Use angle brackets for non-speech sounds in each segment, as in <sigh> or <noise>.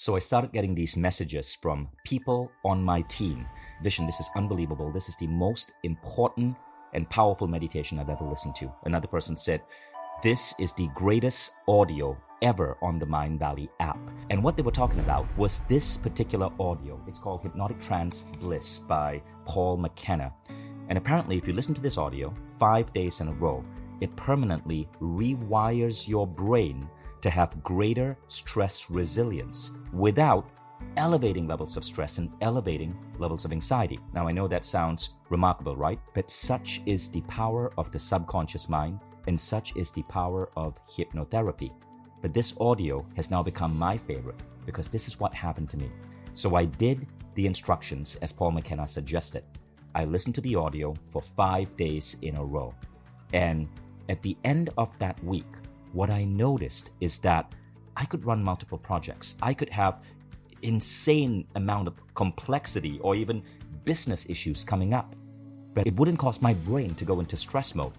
So I started getting these messages from people on my team. Vishen, this is unbelievable. This is the most important and powerful meditation I've ever listened to. Another person said, This is the greatest audio ever on the Mindvalley app. And what they were talking about was this particular audio. It's called Hypnotic Trance Bliss by Paul McKenna. And apparently, if you listen to this audio five days in a row, it permanently rewires your brain to have greater stress resilience without elevating levels of stress and elevating levels of anxiety. Now, I know that sounds remarkable, right? But such is the power of the subconscious mind, and such is the power of hypnotherapy. But this audio has now become my favorite because this is what happened to me. So I did the instructions as Paul McKenna suggested. I listened to the audio for five days in a row. And at the end of that week, what I noticed is that I could run multiple projects. I could have insane amount of complexity or even business issues coming up. But it wouldn't cause my brain to go into stress mode.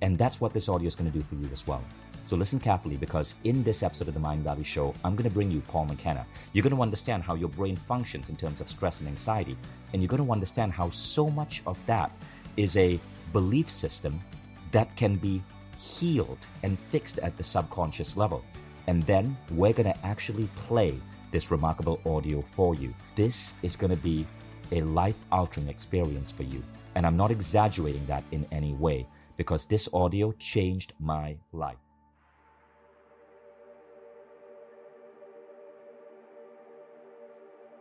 And that's what this audio is going to do for you as well. So listen carefully because in this episode of the Mindvalley Show, I'm going to bring you Paul McKenna. You're going to understand how your brain functions in terms of stress and anxiety. And you're going to understand how so much of that is a belief system that can be healed and fixed at the subconscious level. And then we're going to actually play this remarkable audio for you. This is going to be a life altering experience for you. And I'm not exaggerating that in any way because this audio changed my life.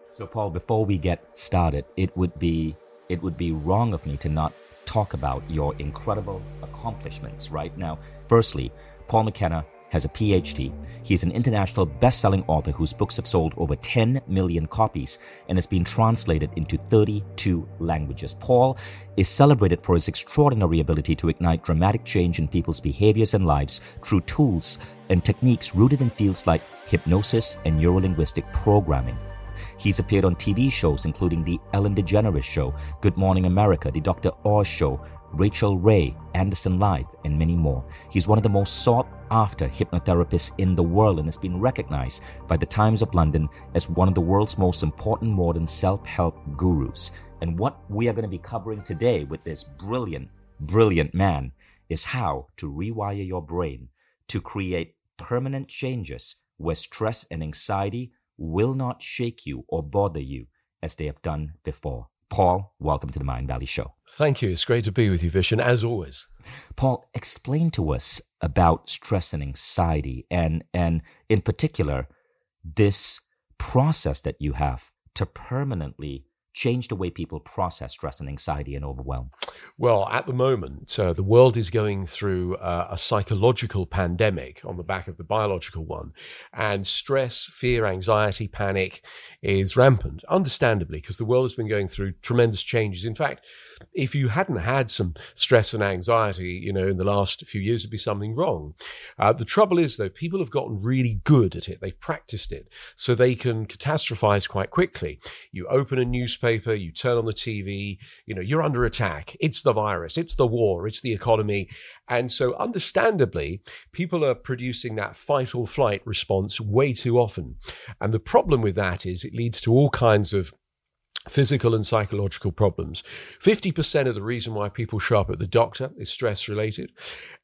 So Paul, before we get started, it would be it would be wrong of me to not talk about your incredible accomplishments right now. Firstly, Paul McKenna has a PhD. He is an international best-selling author whose books have sold over 10 million copies and has been translated into 32 languages. Paul is celebrated for his extraordinary ability to ignite dramatic change in people's behaviors and lives through tools and techniques rooted in fields like hypnosis and neurolinguistic programming. He's appeared on TV shows including The Ellen DeGeneres Show, Good Morning America, The Dr. Oz Show, Rachael Ray, Anderson Live, and many more. He's one of the most sought after hypnotherapists in the world and has been recognized by the Times of London as one of the world's most important modern self help gurus. And what we are going to be covering today with this brilliant, brilliant man is how to rewire your brain to create permanent changes where stress and anxiety will not shake you or bother you as they have done before. Paul, welcome to the Mindvalley Show. Thank you. It's great to be with you, Vishen, as always. Paul, explain to us about stress and anxiety and and in particular this process that you have to permanently change the way people process stress and anxiety and overwhelm? Well, at the moment, uh, the world is going through uh, a psychological pandemic on the back of the biological one. And stress, fear, anxiety, panic is rampant, understandably, because the world has been going through tremendous changes. In fact, if you hadn't had some stress and anxiety, you know, in the last few years, there'd be something wrong. Uh, the trouble is, though, people have gotten really good at it. They've practiced it so they can catastrophize quite quickly. You open a newspaper, you turn on the TV, you know, you're under attack. It's the virus, it's the war, it's the economy. And so, understandably, people are producing that fight or flight response way too often. And the problem with that is it leads to all kinds of physical and psychological problems. 50% of the reason why people show up at the doctor is stress related.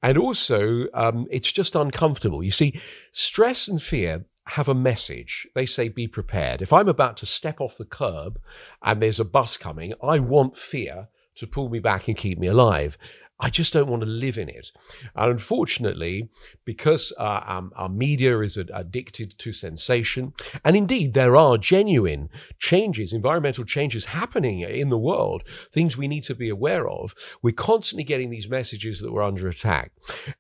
And also, um, it's just uncomfortable. You see, stress and fear have a message. They say, be prepared. If I'm about to step off the curb and there's a bus coming, I want fear to pull me back and keep me alive. I just don't want to live in it. And unfortunately, because uh, um, our media is addicted to sensation, and indeed there are genuine changes, environmental changes happening in the world, things we need to be aware of, we're constantly getting these messages that we're under attack.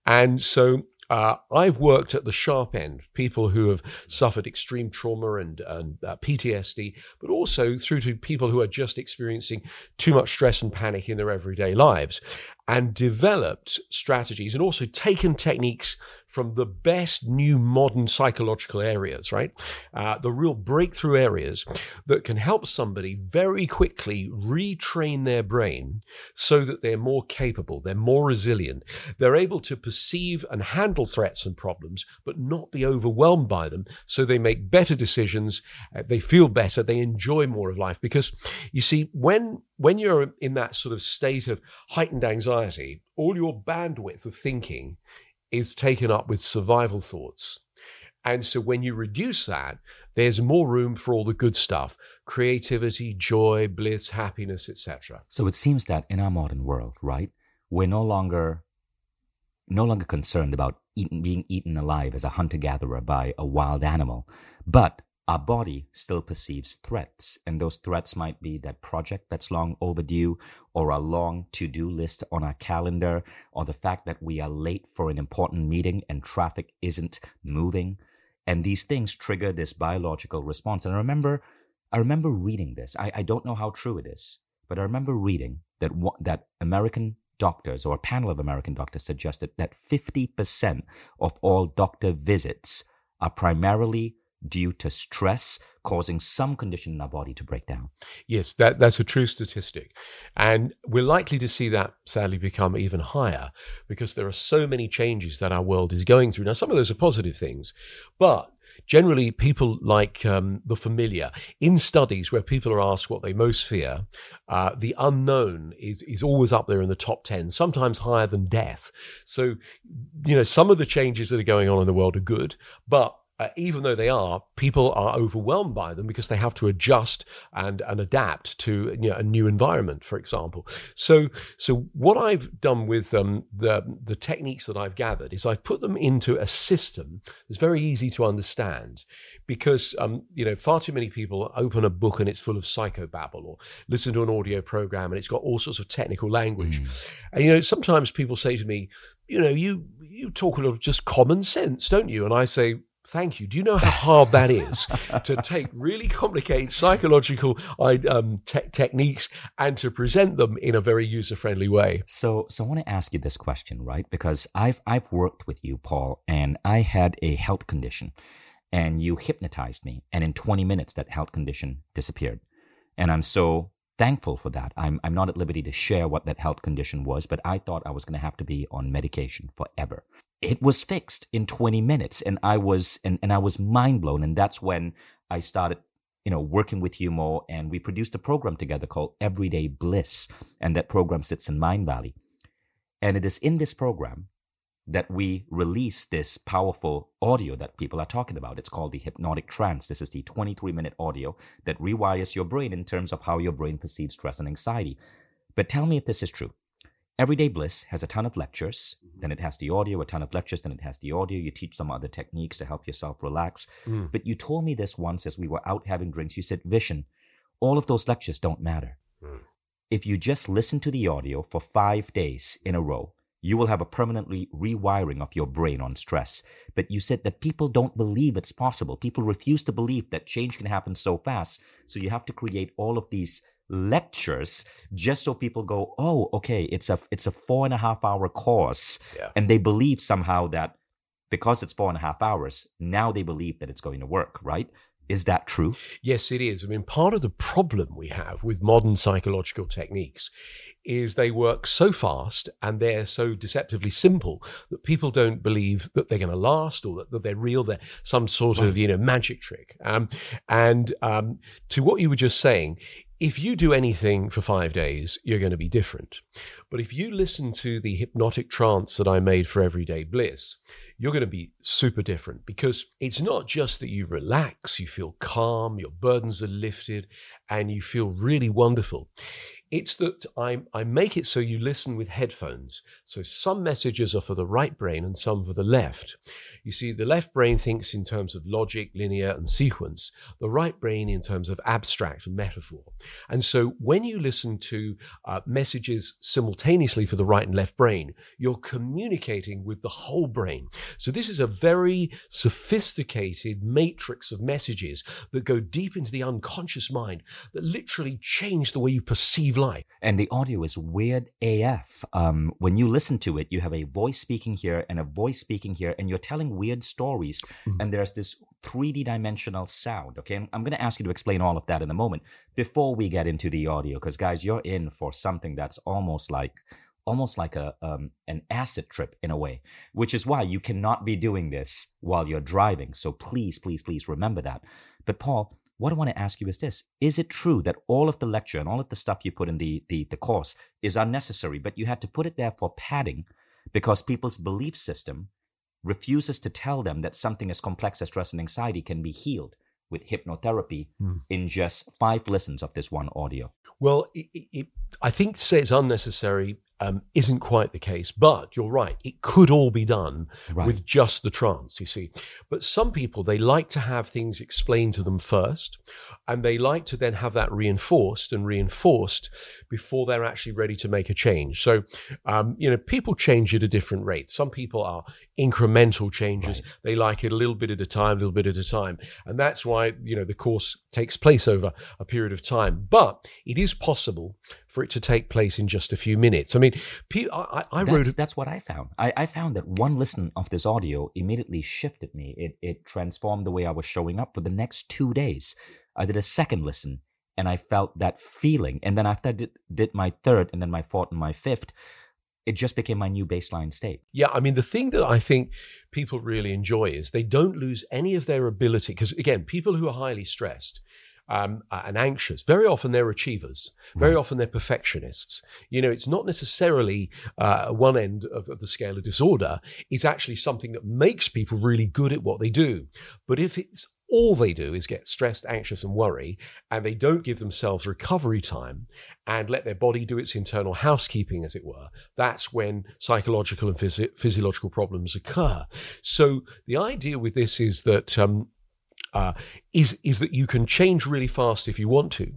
And so uh, I've worked at the sharp end, people who have suffered extreme trauma and, and uh, PTSD, but also through to people who are just experiencing too much stress and panic in their everyday lives. and developed strategies and also taken techniques from the best new modern psychological areas, right? Uh, the real breakthrough areas that can help somebody very quickly retrain their brain so that they're more capable, they're more resilient, they're able to perceive and handle threats and problems, but not be overwhelmed by them. So they make better decisions, uh, they feel better, they enjoy more of life. Because you see, when when you're in that sort of state of heightened anxiety, all your bandwidth of thinking is taken up with survival thoughts. And so when you reduce that, there's more room for all the good stuff creativity, joy, bliss, happiness, etc. So it seems that in our modern world, right, we're no longer no longer concerned about being eaten alive as a hunter gatherer by a wild animal, but our body still perceives threats, and those threats might be that project that's long overdue, or a long to do list on our calendar, or the fact that we are late for an important meeting and traffic isn't moving. And these things trigger this biological response. And I remember, I remember reading this. I, I don't know how true it is, but I remember reading that that American doctors or a panel of American doctors suggested that 50% of all doctor visits are primarily due to stress causing some condition in our body to break down. Yes, that, that's a true statistic. And we're likely to see that sadly become even higher because there are so many changes that our world is going through. Now, some of those are positive things, but generally people like um, the familiar in studies where people are asked what they most fear uh, the unknown is is always up there in the top 10 sometimes higher than death so you know some of the changes that are going on in the world are good but uh, even though they are, people are overwhelmed by them because they have to adjust and, and adapt to you know, a new environment, for example. So, so what I've done with um, the, the techniques that I've gathered is I've put them into a system that's very easy to understand because, um, you know, far too many people open a book and it's full of psychobabble or listen to an audio program and it's got all sorts of technical language. Mm. And, you know, sometimes people say to me, you know, you, you talk a lot of just common sense, don't you? And I say, Thank you. Do you know how hard that is to take really complicated psychological um, te- techniques and to present them in a very user friendly way? So, so I want to ask you this question, right? Because I've I've worked with you, Paul, and I had a health condition, and you hypnotized me, and in 20 minutes that health condition disappeared, and I'm so thankful for that. I'm I'm not at liberty to share what that health condition was, but I thought I was going to have to be on medication forever it was fixed in 20 minutes and i was and, and i was mind blown and that's when i started you know working with you more and we produced a program together called everyday bliss and that program sits in Mindvalley and it is in this program that we release this powerful audio that people are talking about. It's called the hypnotic trance. This is the 23 minute audio that rewires your brain in terms of how your brain perceives stress and anxiety. But tell me if this is true. Everyday Bliss has a ton of lectures, mm-hmm. then it has the audio, a ton of lectures, then it has the audio. You teach some other techniques to help yourself relax. Mm. But you told me this once as we were out having drinks. You said, Vishen, all of those lectures don't matter. Mm. If you just listen to the audio for five days in a row, you will have a permanently rewiring of your brain on stress. But you said that people don't believe it's possible. People refuse to believe that change can happen so fast. So you have to create all of these lectures just so people go, oh, okay, it's a it's a four and a half hour course, yeah. and they believe somehow that because it's four and a half hours, now they believe that it's going to work, right? Is that true? Yes, it is. I mean, part of the problem we have with modern psychological techniques is they work so fast and they're so deceptively simple that people don't believe that they're going to last or that, that, they're real. They're some sort of, you know, magic trick. Um, and um, to what you were just saying, if you do anything for five days, you're going to be different. But if you listen to the hypnotic trance that I made for Everyday Bliss, you're going to be super different because it's not just that you relax, you feel calm, your burdens are lifted, and you feel really wonderful. It's that I, I make it so you listen with headphones. So some messages are for the right brain and some for the left. You see, the left brain thinks in terms of logic, linear, and sequence, the right brain in terms of abstract and metaphor. And so when you listen to uh, messages simultaneously for the right and left brain, you're communicating with the whole brain. So this is a very sophisticated matrix of messages that go deep into the unconscious mind that literally change the way you perceive life. And the audio is weird AF. Um, when you listen to it, you have a voice speaking here and a voice speaking here, and you're telling weird stories. Mm-hmm. And there's this 3D dimensional sound. Okay. I'm, I'm going to ask you to explain all of that in a moment before we get into the audio, because guys, you're in for something that's almost like almost like a um, an acid trip in a way, which is why you cannot be doing this while you're driving. So please, please, please remember that. But Paul, what I want to ask you is this: Is it true that all of the lecture and all of the stuff you put in the the, the course is unnecessary, but you had to put it there for padding because people's belief system refuses to tell them that something as complex as stress and anxiety can be healed with hypnotherapy mm. in just five listens of this one audio? Well, it, it, I think to say it's unnecessary um, isn't quite the case. But you're right, it could all be done right. with just the trance, you see. But some people, they like to have things explained to them first, and they like to then have that reinforced and reinforced before they're actually ready to make a change. So, um, you know, people change at a different rate. Some people are incremental changes. Right. They like it a little bit at a time, a little bit at a time. And that's why, you know, the course takes place over a period of time. But it is possible for it to take place in just a few minutes. I mean, I, I wrote. That's, that's, what I found. I, I, found that one listen of this audio immediately shifted me. It, it transformed the way I was showing up for the next two days. I did a second listen and I felt that feeling. And then after I did, did my third and then my fourth and my fifth, it just became my new baseline state. Yeah, I mean, the thing that I think people really enjoy is they don't lose any of their ability. Because again, people who are highly stressed, um, and anxious. Very often they're achievers. Very right. often they're perfectionists. You know, it's not necessarily uh, one end of, of, the scale of disorder. It's actually something that makes people really good at what they do. But if it's all they do is get stressed, anxious, and worry, and they don't give themselves recovery time and let their body do its internal housekeeping, as it were, that's when psychological and phys- physiological problems occur. So the idea with this is that um, uh, is is that you can change really fast if you want to,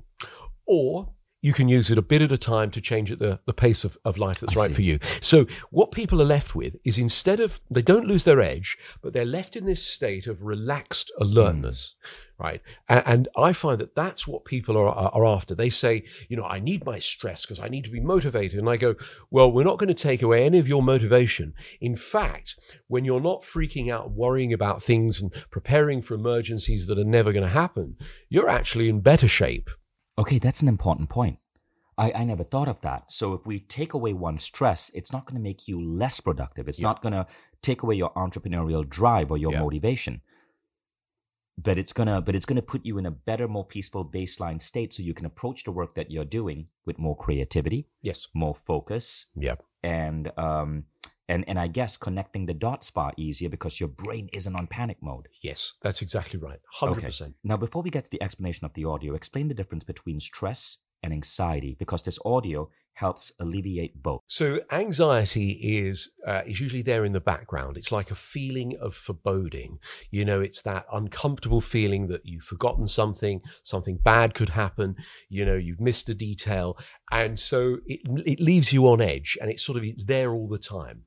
or you can use it a bit at a time to change at the, the pace of, of life that's I right see. for you. So what people are left with is instead of they don't lose their edge, but they're left in this state of relaxed alertness. Mm right? And, and, I find that that's what people are, are after. They say, you know, I need my stress because I need to be motivated. And I go, well, we're not going to take away any of your motivation. In fact, when you're not freaking out, worrying about things and preparing for emergencies that are never going to happen, you're actually in better shape. Okay, that's an important point. I, I never thought of that. So if we take away one stress, it's not going to make you less productive. It's yeah. not going to take away your entrepreneurial drive or your yeah. motivation but it's gonna but it's gonna put you in a better more peaceful baseline state so you can approach the work that you're doing with more creativity yes more focus yeah and um and and i guess connecting the dots far easier because your brain isn't on panic mode. Yes that's exactly right. 100% okay. now before we get to the explanation of the audio explain the difference between stress and anxiety because this audio helps alleviate both. So anxiety is uh, is usually there in the background. It's like a feeling of foreboding. You know, it's that uncomfortable feeling that you've forgotten something, something bad could happen. You know, you've missed a detail, and so it it leaves you on edge, and it's sort of it's there all the time.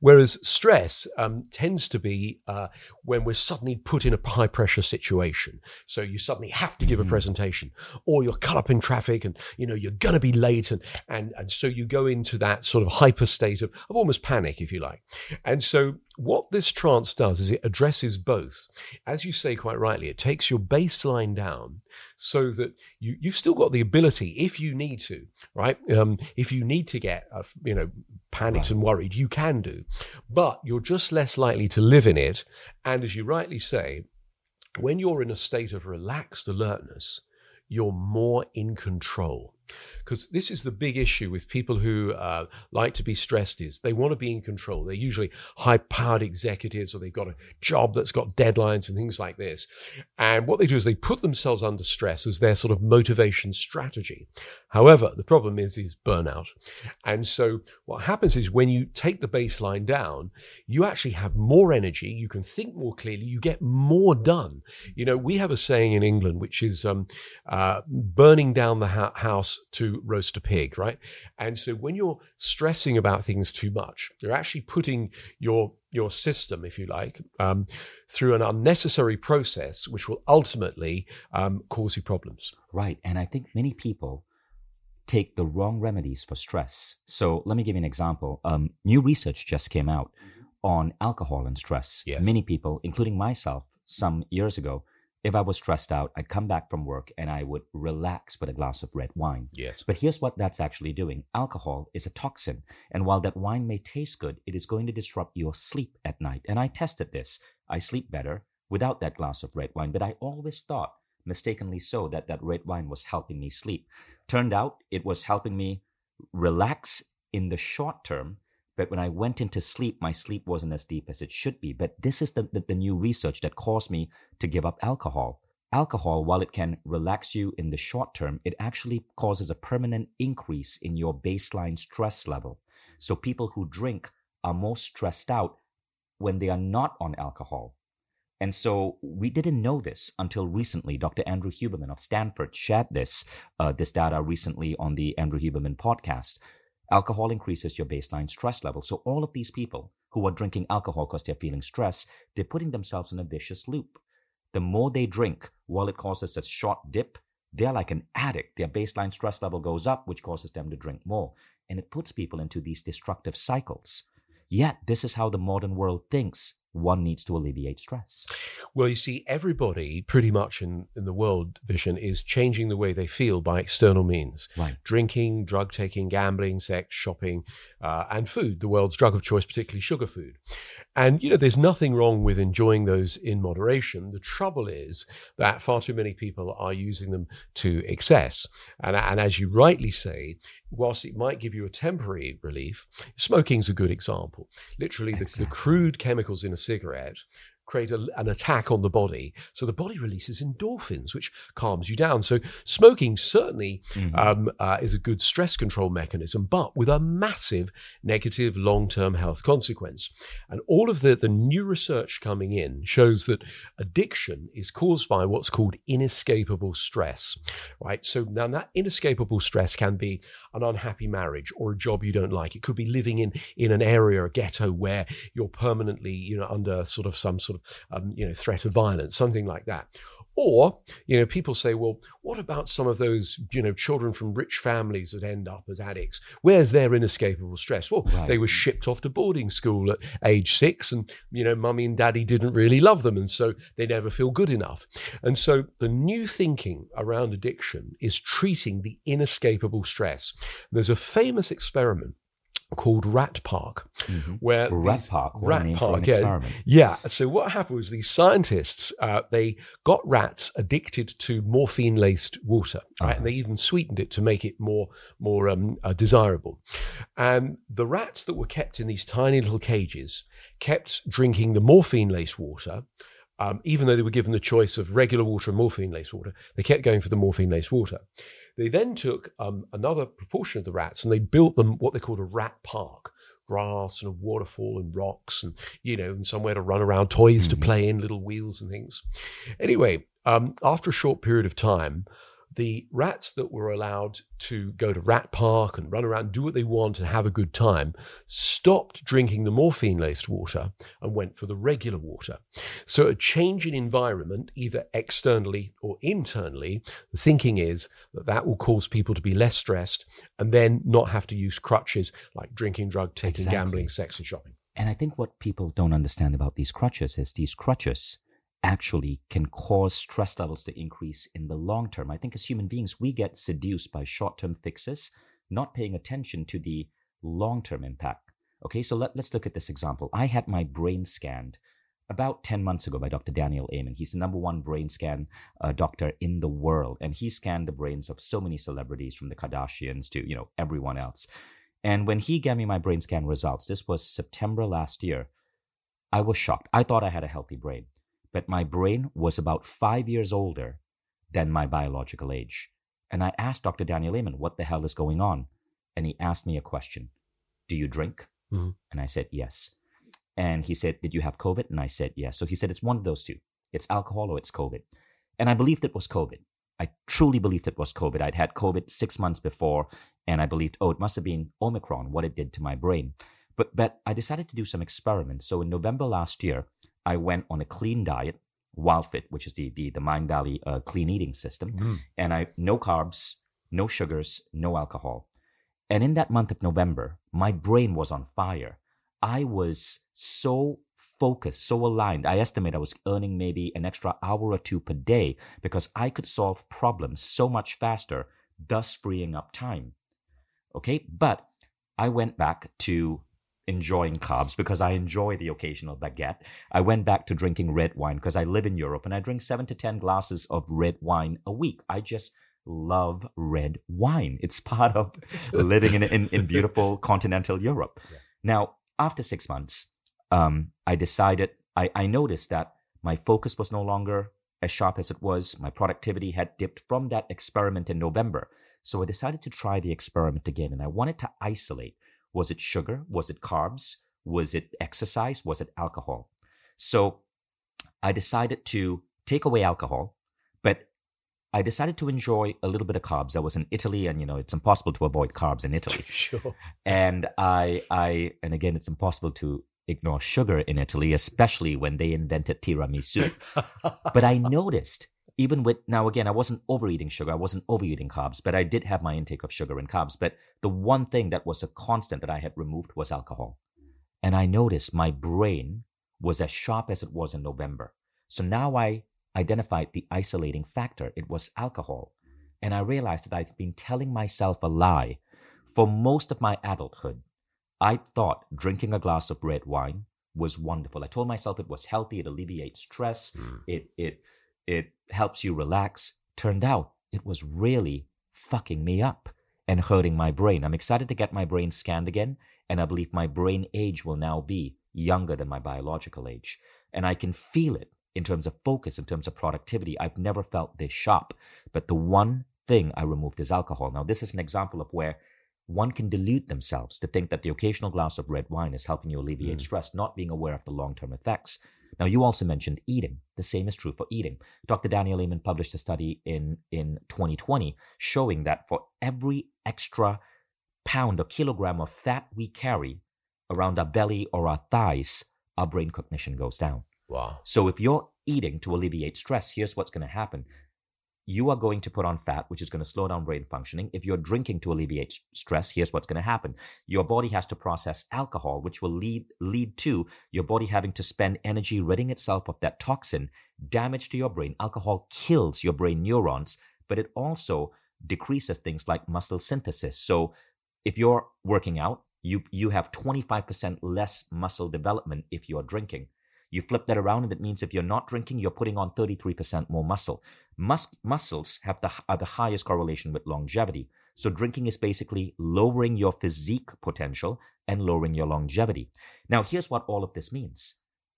Whereas stress um, tends to be uh, when we're suddenly put in a high pressure situation. So you suddenly have to give mm-hmm. a presentation, or you're cut up in traffic, and you know you're going to be late, and and and so you go into that sort of hyper state of, of almost panic, if you like. And so what this trance does is it addresses both. As you say quite rightly, it takes your baseline down so that you, you've still got the ability, if you need to, right? Um, if you need to get, uh, you know, panicked right. and worried, you can do. But you're just less likely to live in it. And as you rightly say, when you're in a state of relaxed alertness, you're more in control because this is the big issue with people who uh, like to be stressed is they want to be in control. They're usually high powered executives or they've got a job that's got deadlines and things like this. And what they do is they put themselves under stress as their sort of motivation strategy however the problem is is burnout and so what happens is when you take the baseline down you actually have more energy you can think more clearly you get more done you know we have a saying in england which is um, uh, burning down the ha- house to roast a pig, right? And so when you're stressing about things too much, you're actually putting your your system, if you like, um, through an unnecessary process, which will ultimately um, cause you problems. Right, and I think many people take the wrong remedies for stress. So let me give you an example. Um, new research just came out on alcohol and stress. Yes. Many people, including myself, some years ago, if I was stressed out, I'd come back from work and I would relax with a glass of red wine. Yes. But here's what that's actually doing alcohol is a toxin. And while that wine may taste good, it is going to disrupt your sleep at night. And I tested this. I sleep better without that glass of red wine. But I always thought, mistakenly so, that that red wine was helping me sleep. Turned out it was helping me relax in the short term. But when I went into sleep, my sleep wasn't as deep as it should be. But this is the, the, the new research that caused me to give up alcohol. Alcohol, while it can relax you in the short term, it actually causes a permanent increase in your baseline stress level. So people who drink are more stressed out when they are not on alcohol. And so we didn't know this until recently. Dr. Andrew Huberman of Stanford shared this uh, this data recently on the Andrew Huberman podcast. Alcohol increases your baseline stress level. So all of these people who are drinking alcohol because they're feeling stress, they're putting themselves in a vicious loop. The more they drink, while it causes a short dip, they're like an addict. Their baseline stress level goes up, which causes them to drink more. And it puts people into these destructive cycles. Yet, this is how the modern world thinks one needs to alleviate stress. Well, you see, everybody pretty much in, in the world, Vishen is changing the way they feel by external means. Right. Drinking, drug taking, gambling, sex, shopping, uh, and food, the world's drug of choice, particularly sugar food. And, you know, there's nothing wrong with enjoying those in moderation. The trouble is that far too many people are using them to excess. And, and as you rightly say, whilst it might give you a temporary relief, smoking's a good example. Literally, the, Exactly. the crude chemicals in a cigarette create a, an attack on the body. So the body releases endorphins, which calms you down. So smoking certainly Mhm. um, uh, is a good stress control mechanism, but with a massive negative long term health consequence. And all of the, the new research coming in shows that addiction is caused by what's called inescapable stress, right? So now that inescapable stress can be an unhappy marriage or a job you don't like. It could be living in, in an area, a ghetto where you're permanently, you know, under sort of some sort of, um, you know, threat of violence, something like that. Or, you know, people say, well, what about some of those, you know, children from rich families that end up as addicts? Where's their inescapable stress? Well, Right. they were shipped off to boarding school at age six, and, you know, mummy and daddy didn't really love them, and so they never feel good enough. And so the new thinking around addiction is treating the inescapable stress. There's a famous experiment called Rat Park, Mhm. where Rat these- Park, Rat Park, yeah. experiment. yeah. So what happened was these scientists uh, they got rats addicted to morphine laced water, right? Uh-huh. And they even sweetened it to make it more more um, uh, desirable. And the rats that were kept in these tiny little cages kept drinking the morphine laced water. Um, even though they were given the choice of regular water and morphine laced water, they kept going for the morphine laced water. They then took um, another proportion of the rats and they built them what they called a rat park grass and a waterfall and rocks and you know and somewhere to run around toys to Mhm. play in little wheels and things anyway um, after a short period of time the rats that were allowed to go to rat park and run around do what they want and have a good time stopped drinking the morphine laced water and went for the regular water so a change in environment either externally or internally the thinking is that that will cause people to be less stressed and then not have to use crutches like drinking, drug taking, Exactly. gambling, sex, and shopping. And I think what people don't understand about these crutches is these crutches actually can cause stress levels to increase in the long term. I think as human beings, we get seduced by short term fixes, not paying attention to the long term impact. Okay, so let, let's look at this example. I had my brain scanned about 10 months ago by Dr. Daniel Amen. He's the number one brain scan uh, doctor in the world, and he scanned the brains of so many celebrities from the Kardashians to, you know, everyone else. And when he gave me my brain scan results, this was September last year, I was shocked. I thought I had a healthy brain, but my brain was about five years older than my biological age. And I asked Dr. Daniel Amen, what the hell is going on? And he asked me a question Do you drink? Mhm. And I said, yes. And he said, Did you have COVID? And I said, yes. So he said, It's one of those two it's alcohol or it's COVID. And I believed it was COVID. I truly believed it was COVID. I'd had COVID six months before, and I believed, oh, it must have been Omicron, what it did to my brain. But, but I decided to do some experiments. So in November last year, I went on a clean diet, WildFit, which is the, the, the Mindvalley uh, clean eating system. Mm. And I, no carbs, no sugars, no alcohol. And in that month of November, my brain was on fire. I was so focused, so aligned. I estimate I was earning maybe an extra hour or two per day because I could solve problems so much faster, thus freeing up time. Okay. But I went back to enjoying carbs because I enjoy the occasional baguette. I went back to drinking red wine because I live in Europe and I drink seven to 10 glasses of red wine a week. I just love red wine. It's part of <laughs> living in, in, in beautiful continental Europe. Yeah. Now, after six months, um, I decided, I, I noticed that my focus was no longer as sharp as it was. My productivity had dipped from that experiment in November. So I decided to try the experiment again and I wanted to isolate was it sugar? Was it carbs? Was it exercise? Was it alcohol? So I decided to take away alcohol, but I decided to enjoy a little bit of carbs. I was in Italy, and you know it's impossible to avoid carbs in Italy. <laughs> Sure. And I, I, and again, it's impossible to ignore sugar in Italy, especially when they invented tiramisu. <laughs> but I noticed even with now again, I wasn't overeating sugar, I wasn't overeating carbs, but I did have my intake of sugar and carbs. But the one thing that was a constant that I had removed was alcohol. And I noticed my brain was as sharp as it was in November. So now I identified the isolating factor. It was alcohol. And I realized that I'd been telling myself a lie for most of my adulthood. I thought drinking a glass of red wine was wonderful. I told myself it was healthy, it alleviates stress, mm. it it it helps you relax. Turned out it was really fucking me up and hurting my brain. I'm excited to get my brain scanned again, and I believe my brain age will now be younger than my biological age. And I can feel it in terms of focus, in terms of productivity. I've never felt this sharp. But the one thing I removed is alcohol. Now, this is an example of where one can delude themselves to think that the occasional glass of red wine is helping you alleviate mm. stress, not being aware of the long term effects. Now, you also mentioned eating. The same is true for eating. Dr. Daniel Amen published a study in, in 2020 showing that for every extra pound or kilogram of fat we carry around our belly or our thighs, our brain cognition goes down. Wow. So if you're eating to alleviate stress, here's what's going to happen you are going to put on fat, which is going to slow down brain functioning. If you're drinking to alleviate stress, here's what's going to happen. Your body has to process alcohol, which will lead, lead to your body having to spend energy ridding itself of that toxin, damage to your brain. Alcohol kills your brain neurons, but it also decreases things like muscle synthesis. So if you're working out, you, you have 25% less muscle development if you're drinking. You flip that around, and it means if you're not drinking, you're putting on 33% more muscle. Mus- muscles have the, are the highest correlation with longevity. So drinking is basically lowering your physique potential and lowering your longevity. Now, here's what all of this means.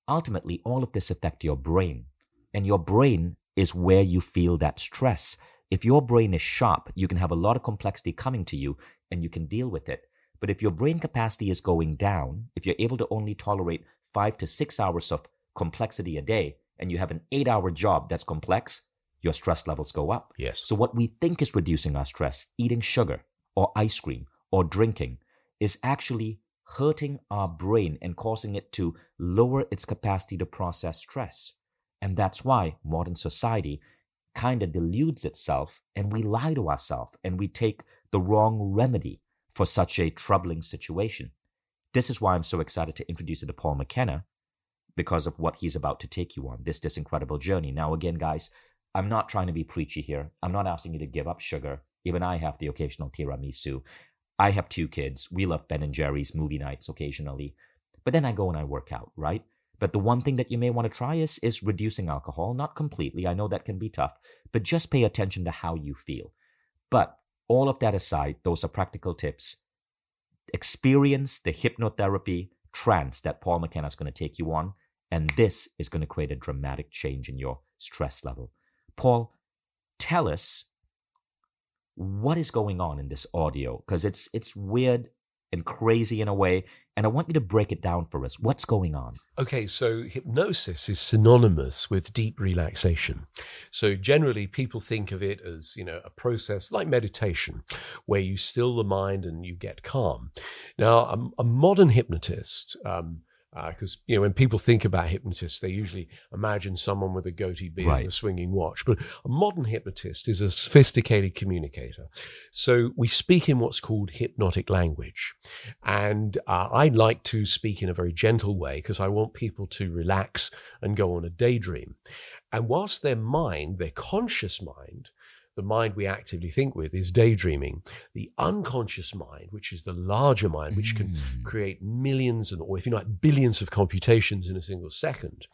Ultimately, all of this affect your brain. And your brain is where you feel that stress. If your brain is sharp, you can have a lot of complexity coming to you and you can deal with it. But if your brain capacity is going down, if you're able to only tolerate five to six hours of complexity a day and you have an eight hour job that's complex, your stress levels go up. Yes. So, what we think is reducing our stress, eating sugar or ice cream or drinking, is actually hurting our brain and causing it to lower its capacity to process stress. And that's why modern society kind of deludes itself and we lie to ourselves and we take the wrong remedy for such a troubling situation. This is why I'm so excited to introduce you to Paul McKenna because of what he's about to take you on this this incredible journey. Now, again, guys, I'm not trying to be preachy here. I'm not asking you to give up sugar. Even I have the occasional tiramisu. I have two kids. We love Ben and Jerry's movie nights occasionally, but then I go and I work out, right? But the one thing that you may want to try is is reducing alcohol, not completely. I know that can be tough, but just pay attention to how you feel. But all of that aside, those are practical tips experience the hypnotherapy trance that Paul McKenna is going to take you on. And this is going to create a dramatic change in your stress level. Paul, tell us what is going on in this audio because it's it's weird and crazy in a way. And I want you to break it down for us. What's going on? Okay, so hypnosis is synonymous with deep relaxation. So generally, people think of it as, you know, a process like meditation, where you still the mind and you get calm. Now, a, a modern hypnotist, um, because uh, you know when people think about hypnotists, they usually imagine someone with a goatee beard right. and a swinging watch. But a modern hypnotist is a sophisticated communicator. So we speak in what's called hypnotic language, and uh, I like to speak in a very gentle way because I want people to relax and go on a daydream. And whilst their mind, their conscious mind, the mind we actively think with is daydreaming. The unconscious mind, which is the larger mind, which can mm. create millions and, or if you like, billions of computations in a single second,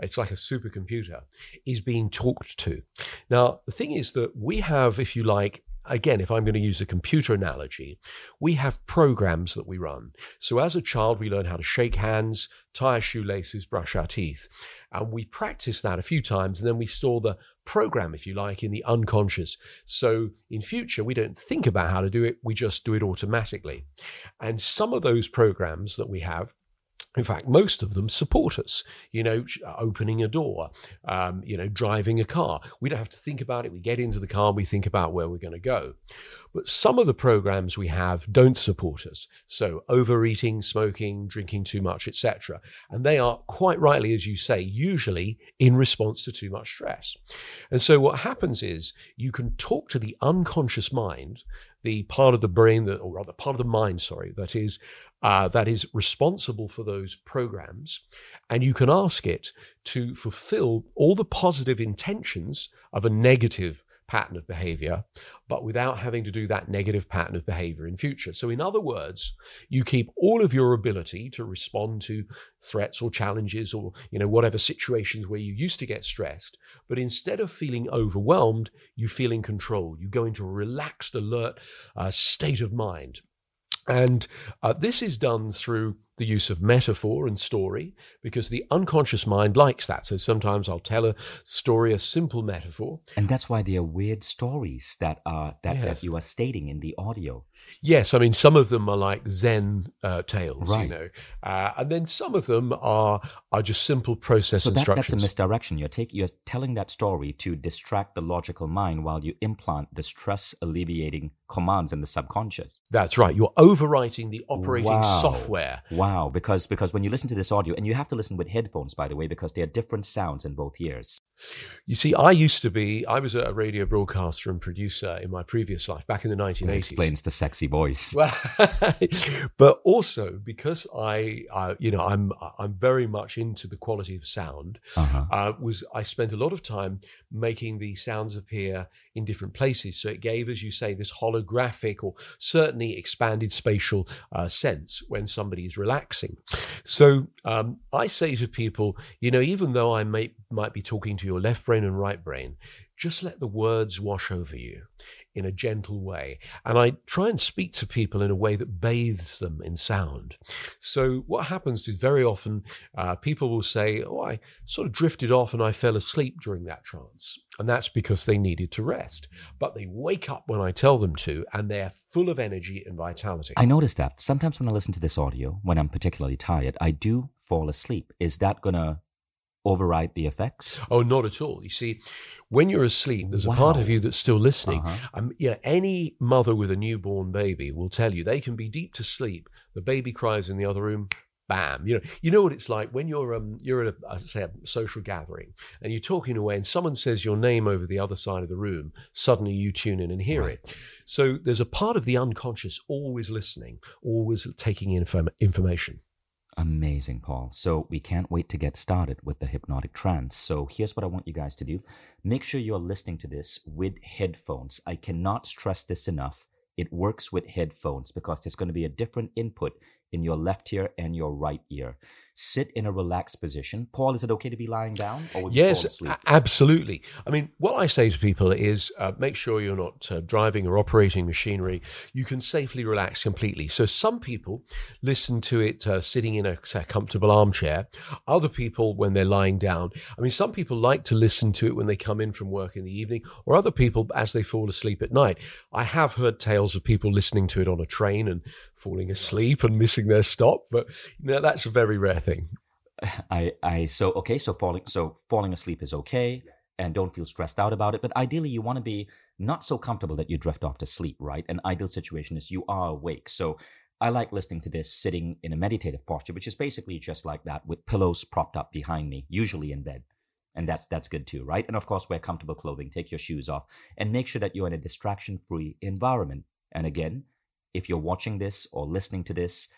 it's like a supercomputer, is being talked to. Now, the thing is that we have, if you like, again, if I'm going to use a computer analogy, we have programs that we run. So as a child, we learn how to shake hands, tie our shoelaces, brush our teeth. And we practice that a few times and then we store the program, if you like, in the unconscious. So in future, we don't think about how to do it, we just do it automatically. And some of those programs that we have in fact, most of them support us, you know, opening a door, um, you know, driving a car. We don't have to think about it. We get into the car we think about where we're going to go. But some of the programs we have don't support us. So overeating, smoking, drinking too much, etc. And they are quite rightly, as you say, usually in response to too much stress. And so what happens is you can talk to the unconscious mind, the part of the brain that, or rather part of the mind, sorry, that is uh, that is responsible for those programs. And you can ask it to fulfill all the positive intentions of a negative pattern of behavior, but without having to do that negative pattern of behavior in future. So, in other words, you keep all of your ability to respond to threats or challenges or you know whatever situations where you used to get stressed, but instead of feeling overwhelmed, you feel in control. You go into a relaxed, alert uh, state of mind. And uh, this is done through the use of metaphor and story because the unconscious mind likes that. So sometimes I'll tell a story, a simple metaphor. And that's why they are weird stories that are that, yes. that you are stating in the audio. Yes, I mean some of them are like Zen uh, tales, right. you know, uh, and then some of them are are just simple process so that, instructions. that's a misdirection. You're taking you're telling that story to distract the logical mind while you implant the stress alleviating commands in the subconscious. That's right. You're overwriting the operating wow. software. Wow, because because when you listen to this audio, and you have to listen with headphones, by the way, because there are different sounds in both ears. You see, I used to be, I was a radio broadcaster and producer in my previous life back in the 1980s. That explains the sexy voice. <laughs> but also because I, I, you know, I'm, I'm very much into the quality of sound, uh-huh. uh, was I spent a lot of time making the sounds appear in different places. So it gave, as you say, this holographic or certainly expanded spatial uh, sense when somebody is relaxing. So um, I say to people, you know, even though I may, might be talking to your left brain and right brain, just let the words wash over you in a gentle way. And I try and speak to people in a way that bathes them in sound. So what happens is very often uh, people will say, Oh, I sort of drifted off and I fell asleep during that trance. And that's because they needed to rest. But they wake up when I tell them to, and they're full of energy and vitality. I notice that sometimes when I listen to this audio, when I'm particularly tired, I do fall asleep. Is that going to override the effects? Oh, not at all. You see, when you're asleep, there's wow. a part of you that's still listening. Uh-huh. Um, yeah, any mother with a newborn baby will tell you they can be deep to sleep. The baby cries in the other room. Bam! You know, you know what it's like when you're um you're at a say a social gathering and you're talking away and someone says your name over the other side of the room. Suddenly you tune in and hear right. it. So there's a part of the unconscious always listening, always taking in information. Amazing, Paul. So we can't wait to get started with the hypnotic trance. So here's what I want you guys to do. Make sure you're listening to this with headphones. I cannot stress this enough. It works with headphones because there's going to be a different input in your left ear and your right ear. Sit in a relaxed position. Paul, is it okay to be lying down? Or yes, absolutely. I mean, what I say to people is uh, make sure you're not uh, driving or operating machinery. You can safely relax completely. So some people listen to it uh, sitting in a, a comfortable armchair. Other people, when they're lying down. I mean, some people like to listen to it when they come in from work in the evening, or other people as they fall asleep at night. I have heard tales of people listening to it on a train and falling asleep and missing their stop, but you know, that's a very rare thing. <laughs> I, I, so okay, so falling, so falling asleep is okay, and don't feel stressed out about it. But ideally, you want to be not so comfortable that you drift off to sleep, right? An ideal situation is you are awake. So I like listening to this sitting in a meditative posture, which is basically just like that with pillows propped up behind me, usually in bed. And that's that's good too, right? And of course, wear comfortable clothing, take your shoes off, and make sure that you're in a distraction-free environment. And again, if you're watching this or listening to this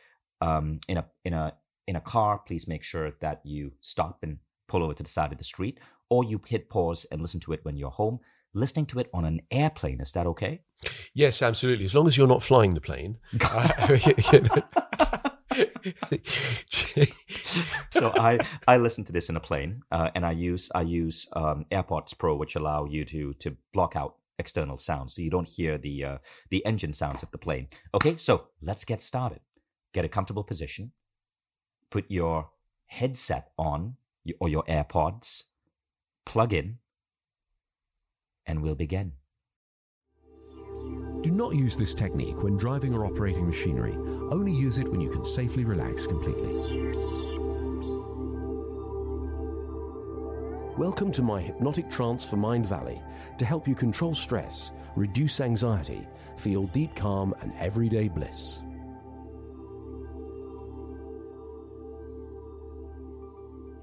um, in a in a in a car, please make sure that you stop and pull over to the side of the street, or you hit pause and listen to it when you're home. Listening to it on an airplane, is that okay? Yes, absolutely. As long as you're not flying the plane. <laughs> so I I listen to this in a plane, uh, and I use I use um, AirPods Pro, which allow you to to block out external sounds, so you don't hear the uh, the engine sounds of the plane. Okay, so let's get started. Get a comfortable position. Put your headset on or your AirPods. Plug in, and we'll begin. Do not use this technique when driving or operating machinery. Only use it when you can safely relax completely. Welcome to my hypnotic trance for Mindvalley to help you control stress, reduce anxiety, feel deep calm and everyday bliss.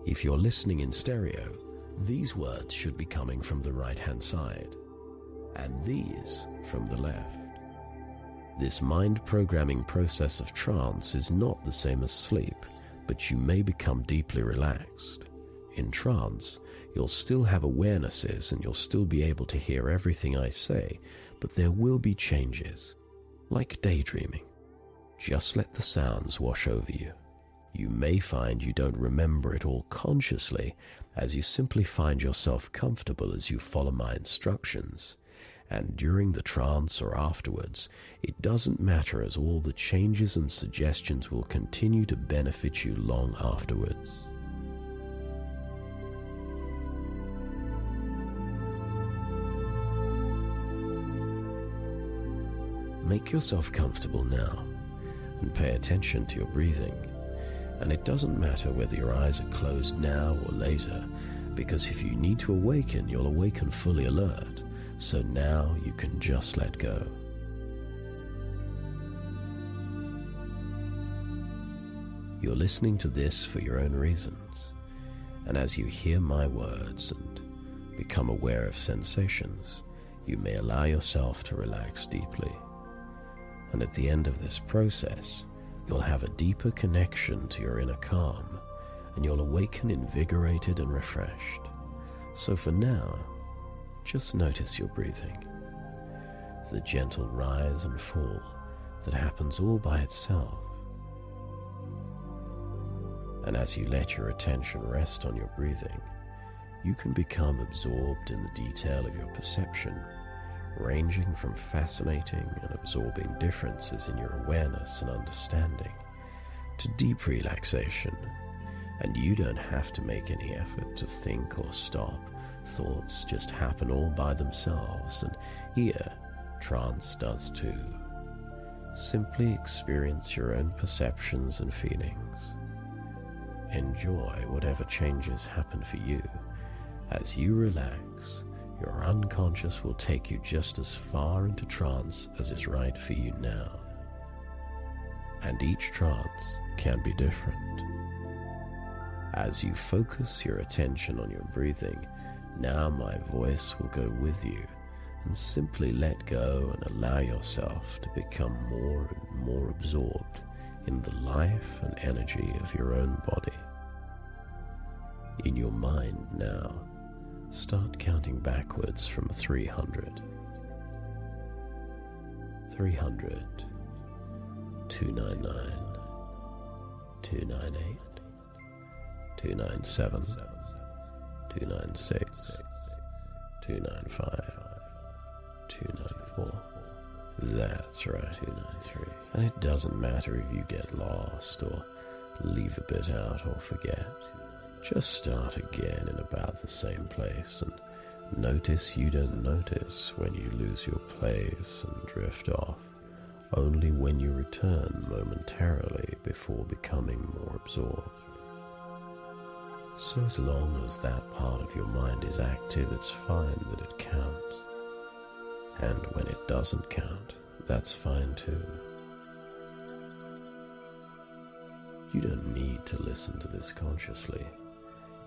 If you're listening in stereo, these words should be coming from the right hand side and these from the left. This mind programming process of trance is not the same as sleep, but you may become deeply relaxed. In trance, you'll still have awarenesses and you'll still be able to hear everything I say, but there will be changes, like daydreaming. Just let the sounds wash over you. You may find you don't remember it all consciously, as you simply find yourself comfortable as you follow my instructions and during the trance or afterwards, it doesn't matter as all the changes and suggestions will continue to benefit you long afterwards. Make yourself comfortable now and pay attention to your breathing. And it doesn't matter whether your eyes are closed now or later, because if you need to awaken, you'll awaken fully alert so now you can just let go. You're listening to this for your own reasons, and as you hear my words and become aware of sensations, you may allow yourself to relax deeply. And at the end of this process, you'll have a deeper connection to your inner calm, and you'll awaken invigorated and refreshed. So for now, just notice your breathing, the gentle rise and fall that happens all by itself. And as you let your attention rest on your breathing, you can become absorbed in the detail of your perception, ranging from fascinating and absorbing differences in your awareness and understanding to deep relaxation. And you don't have to make any effort to think or stop Thoughts just happen all by themselves, and here, trance does too. Simply experience your own perceptions and feelings. Enjoy whatever changes happen for you. As you relax, your unconscious will take you just as far into trance as is right for you now. And each trance can be different. As you focus your attention on your breathing, now my voice will go with you and simply let go and allow yourself to become more and more absorbed in the life and energy of your own body. In your mind now, start counting backwards from 300. 300, 299, 298, 297. 296, 295, 294. That's right, 293. And it doesn't matter if you get lost or leave a bit out or forget. Just start again in about the same place and notice you don't notice when you lose your place and drift off, only when you return momentarily before becoming more absorbed. So, as long as that part of your mind is active, it's fine that it counts. And when it doesn't count, that's fine too. You don't need to listen to this consciously.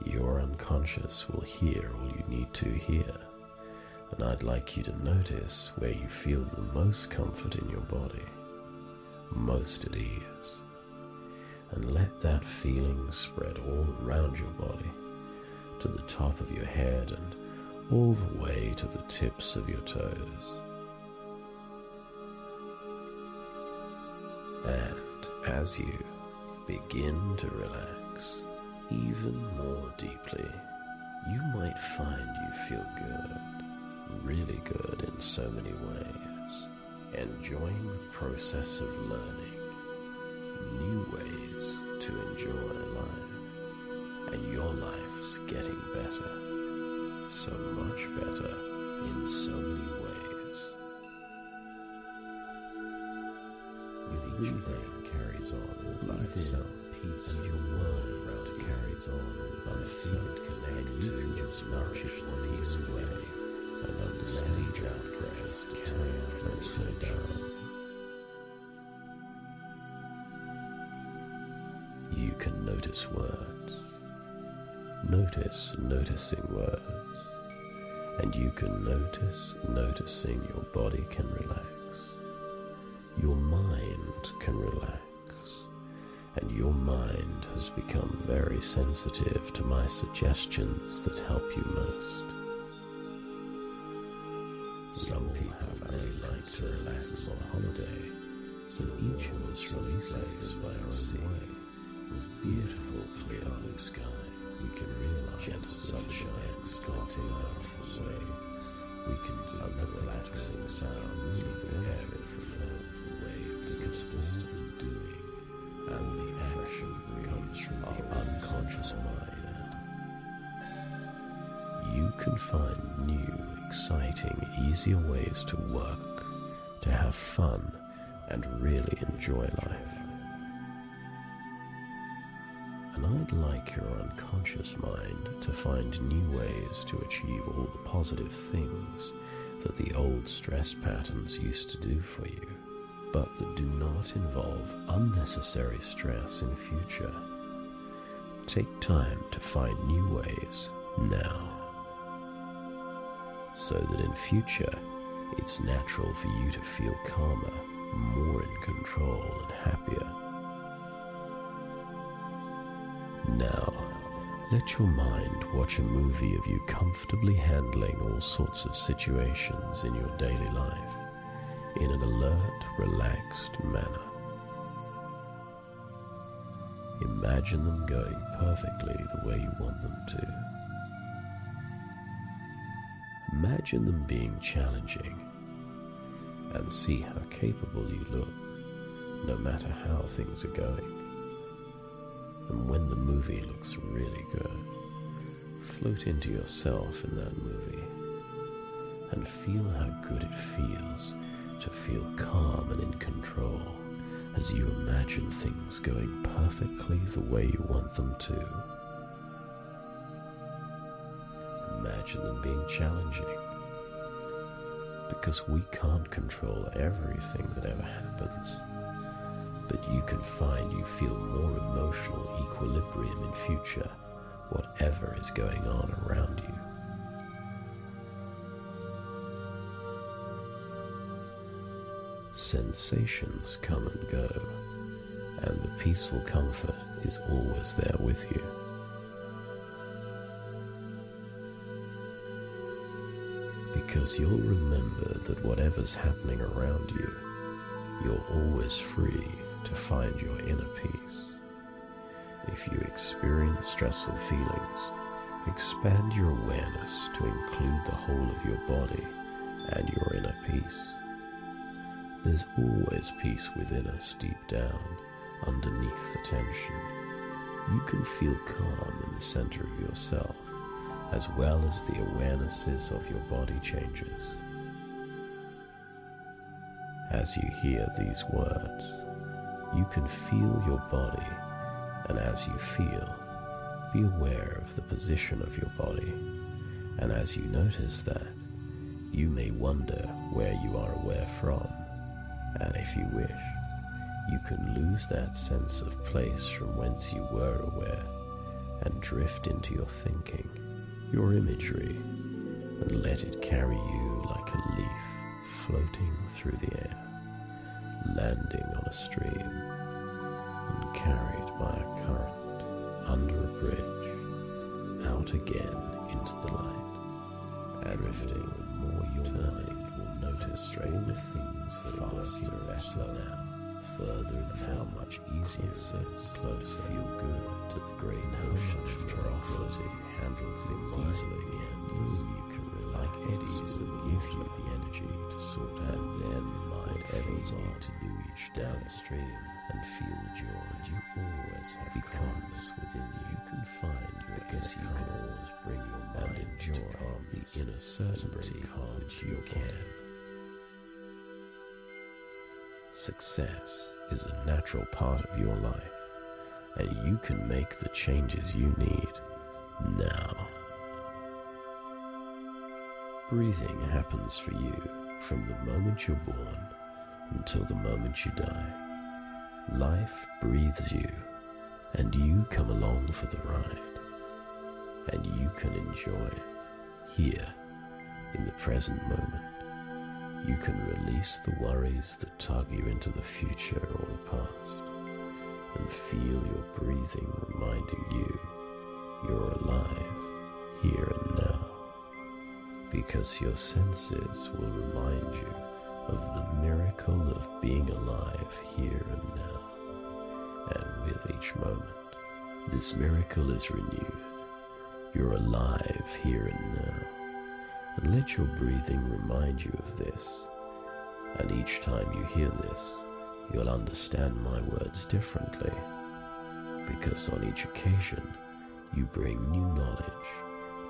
Your unconscious will hear all you need to hear. And I'd like you to notice where you feel the most comfort in your body, most at ease. And let that feeling spread all around your body, to the top of your head and all the way to the tips of your toes. And as you begin to relax even more deeply, you might find you feel good, really good in so many ways, enjoying the process of learning, new ways to enjoy life, and your life's getting better, so much better in so many ways. With each breathing carries on all by itself, peace and your world around carries on unfelt connect you can just nourish the peace way and understand your breath carry on and slow down. You can notice words. Notice noticing words. And you can notice noticing your body can relax. Your mind can relax. Mind has become very sensitive to my suggestions that help you most. Some people really like to relax on holiday, so each of us releases by our own way. With beautiful clear blue skies, we can realize gentle sunshine off the waves. We can do the relaxing sounds of the air flow of the waves because all the doing and the action comes from the unconscious mind. You can find new, exciting, easier ways to work, to have fun, and really enjoy life. And I'd like your unconscious mind to find new ways to achieve all the positive things that the old stress patterns used to do for you, but that do not involve unnecessary stress in future. Take time to find new ways now, so that in future it's natural for you to feel calmer, more in control, and happier. Now, let your mind watch a movie of you comfortably handling all sorts of situations in your daily life in an alert, relaxed manner. Imagine them going perfectly the way you want them to. Imagine them being challenging and see how capable you look, no matter how things are going. And when the movie looks really good, float into yourself in that movie and feel how good it feels to feel calm and in control as you imagine things going perfectly the way you want them to. Imagine them being challenging. Because we can't control everything that ever happens but you can find you feel more emotional equilibrium in future, whatever is going on around you. Sensations come and go, and the peaceful comfort is always there with you. Because you'll remember that whatever's happening around you, you're always free to find your inner peace. If you experience stressful feelings, expand your awareness to include the whole of your body and your inner peace. There's always peace within us deep down, underneath the tension. You can feel calm in the center of yourself, as well as the awarenesses of your body changes. As you hear these words, you can feel your body, and as you feel, be aware of the position of your body. And as you notice that, you may wonder where you are aware from, and if you wish, you can lose that sense of place from whence you were aware and drift into your thinking, your imagery, and let it carry you like a leaf floating through the air, landing on a stream, and carried by a current under a bridge, out again into the light, drifting more mind will notice all the things that are working better now. further and how much easier it is close feel good to the great notion of tranquility handle things easily. and you, you can rely like eddies that give you the energy to sort out and then whatever you need to do each downstream. And feel joy. And you always have calmness within you. You can find your because you can always bring your mind and enjoy the inner certainty that you can Success is a natural part of your life, and you can make the changes you need now. Breathing happens for you from the moment you're born until the moment you die. Life breathes you, and you come along for the ride, and you can enjoy here in the present moment. You can release the worries that tug you into the future or the past and feel your breathing reminding you you're alive here and now. Because your senses will remind you of the miracle of being alive here and now. And with each moment, this miracle is renewed. You're alive here and now and let your breathing remind you of this. And each time you hear this, you'll understand my words differently, because on each occasion you bring new knowledge,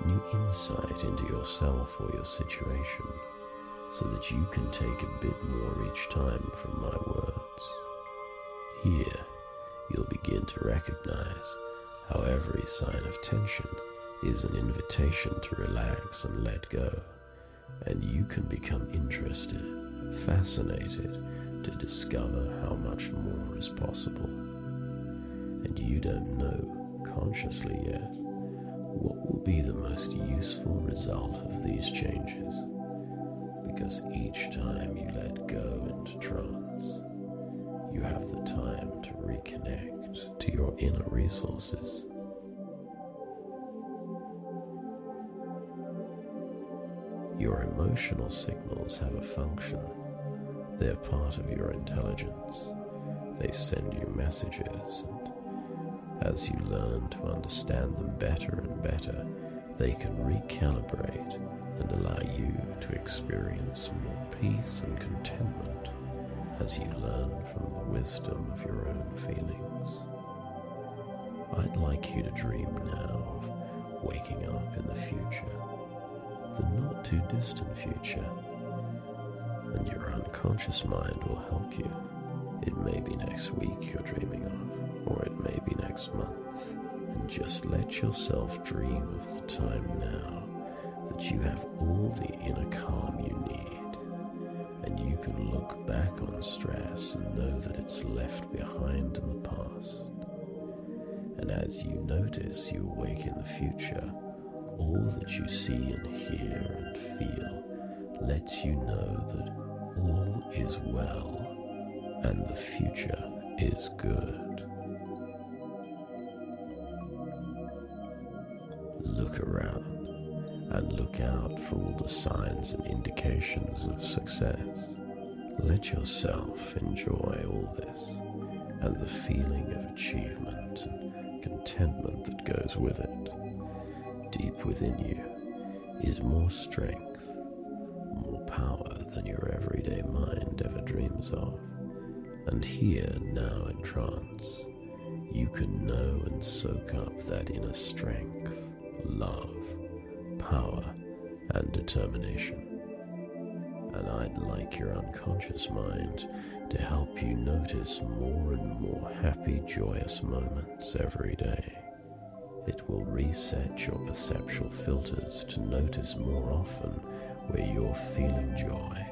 new insight into yourself or your situation, so that you can take a bit more each time from my words. Here, you'll begin to recognize how every sign of tension is an invitation to relax and let go, and you can become interested, fascinated to discover how much more is possible. And you don't know consciously yet what will be the most useful result of these changes, because each time you let go into trance, you have the time to reconnect to your inner resources emotional signals have a function. They're part of your intelligence. They send you messages, and as you learn to understand them better and better, they can recalibrate and allow you to experience more peace and contentment as you learn from the wisdom of your own feelings. I'd like you to dream now of waking up in the future the not too distant future, and your unconscious mind will help you. It may be next week you're dreaming of, or it may be next month, and just let yourself dream of the time now that you have all the inner calm you need, and you can look back on stress and know that it's left behind in the past. And as you notice you awake in the future, all that you see and hear and feel lets you know that all is well and the future is good. Look around and look out for all the signs and indications of success. Let yourself enjoy all this and the feeling of achievement and contentment that goes with it deep within you is more strength, more power than your everyday mind ever dreams of. And here, now in trance, you can know and soak up that inner strength, love, power, and determination. And I'd like your unconscious mind to help you notice more and more happy, joyous moments every day. It will reset your perceptual filters to notice more often where you're feeling joy,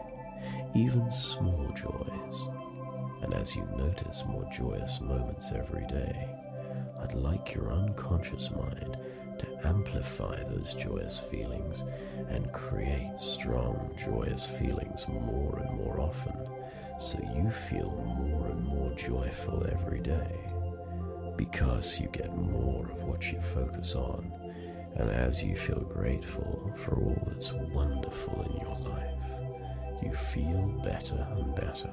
even small joys, And as you notice more joyous moments every day, I'd like your unconscious mind to amplify those joyous feelings and create strong, joyous feelings more and more often so you feel more and more joyful every day because you get more of what you focus on. And as you feel grateful for all that's wonderful in your life, you feel better and better.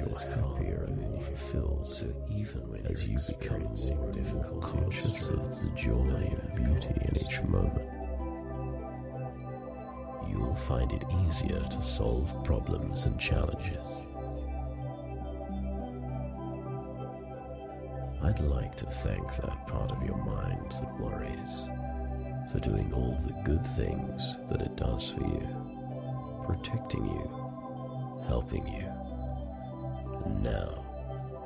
You're happier and more fulfilled. So even when as you become more difficult, conscious of the joy and beauty in each moment, you'll find it easier to solve problems and challenges. I'd like to thank that part of your mind that worries for doing all the good things that it does for you, protecting you, helping you. Now,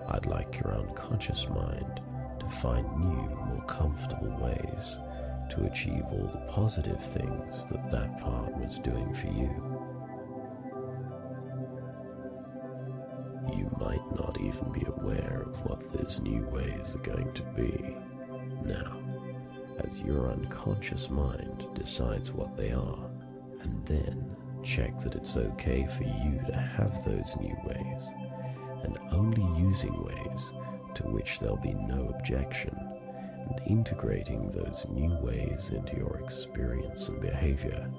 I'd like your unconscious mind to find new, more comfortable ways to achieve all the positive things that that part was doing for you. You might not even be aware of what those new ways are going to be now as your unconscious mind decides what they are, and then check that it's okay for you to have those new ways, and only using ways to which there'll be no objection, and integrating those new ways into your experience and behavior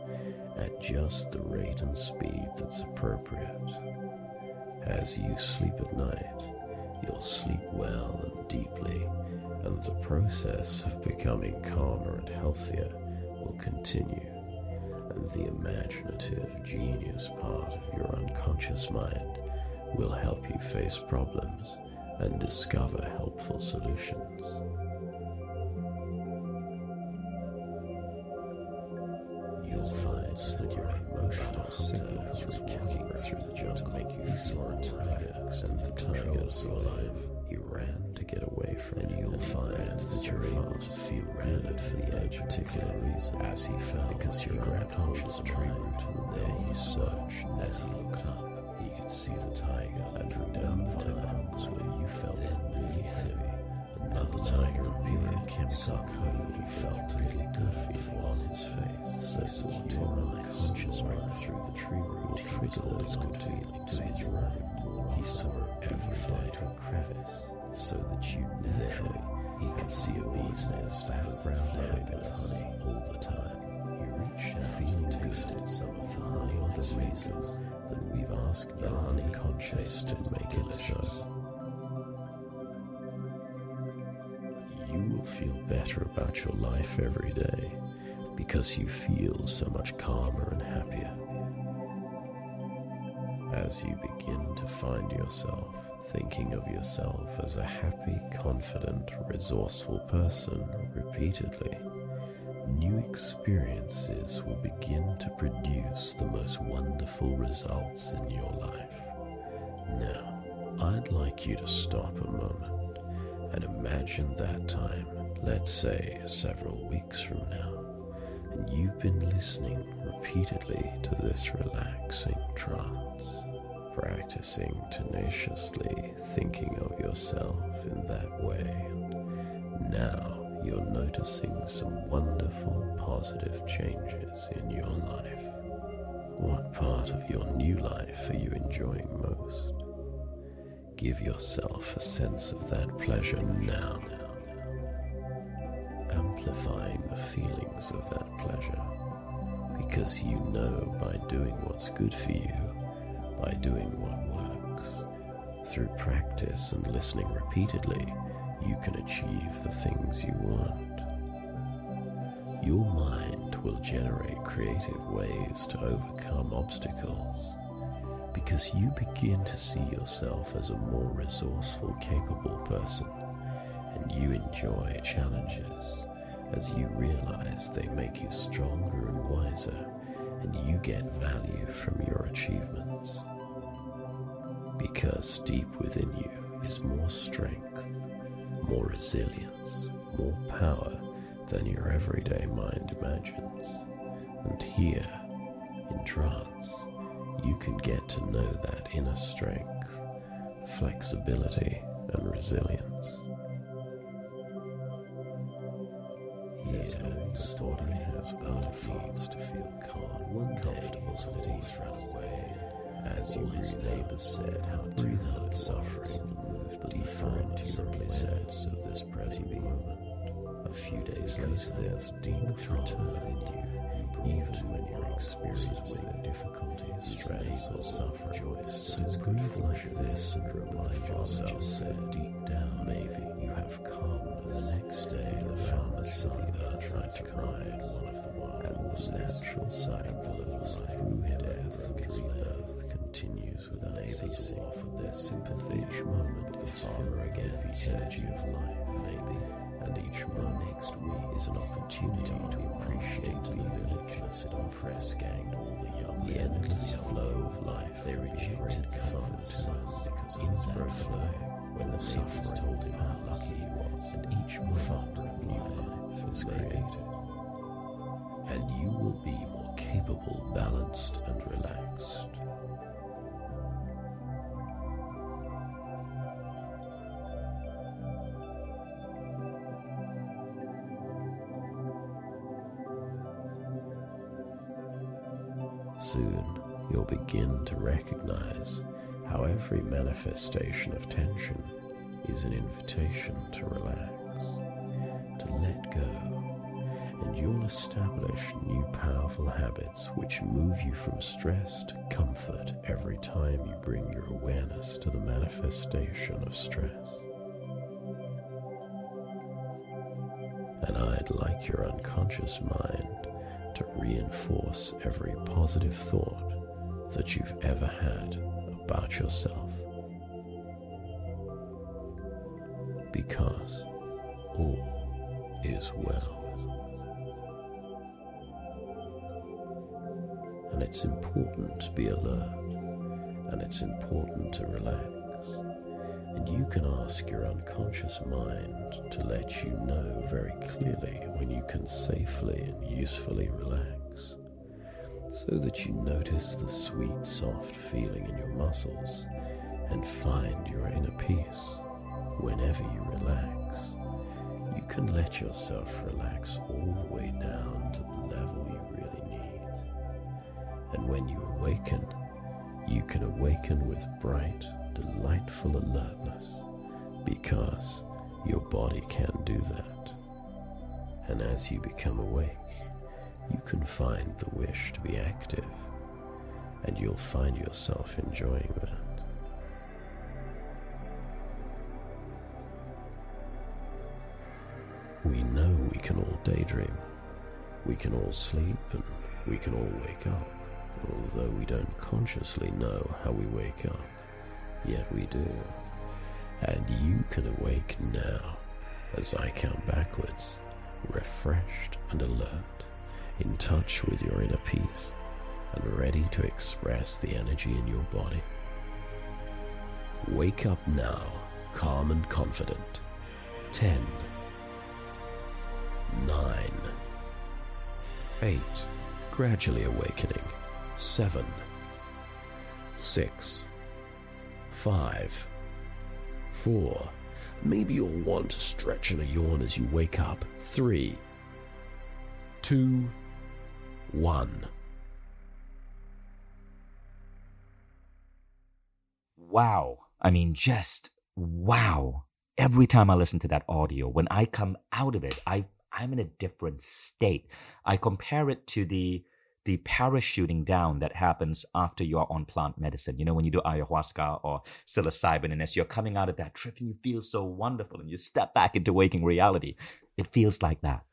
at just the rate and speed that's appropriate. As you sleep at night, you'll sleep well and deeply and the process of becoming calmer and healthier will continue, and the imaginative genius part of your unconscious mind will help you face problems and discover helpful solutions. You'll find that your emotional signals are walking through the jungle to make you feel a tiger, and the tiger saw life. He ran to get away from and you'll find that able to feel good for the particular reason as he fell because your unconscious mind and there he searched as he looked up could see the tiger and from down the mountains where you felt beneath him. another tiger appeared. Chemical code he felt really good feeling on his face. so that your unconscious mind. through the tree root. Triggered those good feelings to his he saw every fly to a crevice so that you naturally he could see a bee's nest flowing with honey all the time. He reached out feeling good. some of the honey on other reasons we've asked the honey conscious to make it so. You will feel better about your life every day because you feel so much calmer and happier. As you begin to find yourself thinking of yourself as a happy, confident, resourceful person repeatedly, new experiences will begin to produce the most wonderful results in your life. Now, I'd like you to stop a moment and imagine that time, let's say several weeks from now, and you've been listening repeatedly to this relaxing trance practicing tenaciously thinking of yourself in that way. Now you're noticing some wonderful positive changes in your life. What part of your new life are you enjoying most? Give yourself a sense of that pleasure now, amplifying the feelings of that pleasure, because you know by doing what's good for you by doing what works. Through practice and listening repeatedly, you can achieve the things you want. Your mind will generate creative ways to overcome obstacles because you begin to see yourself as a more resourceful, capable person and you enjoy challenges as you realize they make you stronger and wiser and you get value from your achievements. Because deep within you is more strength, more resilience, more power than your everyday mind imagines. And here, in trance, you can get to know that inner strength, flexibility, and resilience. Story has to feel calm, one comfortable ease away. As you his neighbors said, how breathe out suffering and move deeper into your awareness of this present moment. A few days later, there's deep return within you, even when you're experiencing difficulties, stress, or suffering. So breathe like this and remind yourself that deep down, maybe you have come. The next day, the farmer's son tried to ride one of the wild, and the natural cycle of life through death and rebirth continues with without ceasing. offered their sympathy. Each moment. The farmer again, the energy of life, maybe. And each month next week is an opportunity to appreciate the villageness it oppress gained all the young the endless flow of life they rejected the father's son because in that flow. when the sufferer told him how lucky he was and each moment of new life is created. And you will be more capable balanced and relaxed you'll begin to recognize how every manifestation of tension is an invitation to relax, to let go, and you'll establish new powerful habits which move you from stress to comfort every time you bring your awareness to the manifestation of stress. And I'd like your unconscious mind to reinforce every positive thought that you've ever had about yourself. Because all is well. And it's important to be alert, and it's important to relax. And you can ask your unconscious mind to let you know very clearly when you can safely and usefully relax, so that you notice the sweet, soft feeling in your muscles and find your inner peace whenever you relax. You can let yourself relax all the way down to the level you really need. And when you awaken, you can awaken with bright, delightful alertness because your body can do that. And as you become awake, you can find the wish to be active, and you'll find yourself enjoying that. We know we can all daydream, we can all sleep, and we can all wake up, although we don't consciously know how we wake up yet we do. And you can awake now as I count backwards, refreshed and alert, in touch with your inner peace, and ready to express the energy in your body. Wake up now, calm and confident. 10, 9, eight, gradually awakening. 7, 6, 5, 4. Maybe you'll want to stretch and a yawn as you wake up. Three, two, one. Wow. I mean, just wow. Every time I listen to that audio, when I come out of it, I, I'm in a different state. I compare it to the the parachuting down that happens after you're on plant medicine. You know, when you do ayahuasca or psilocybin, and as you're coming out of that trip and you feel so wonderful and you step back into waking reality, it feels like that.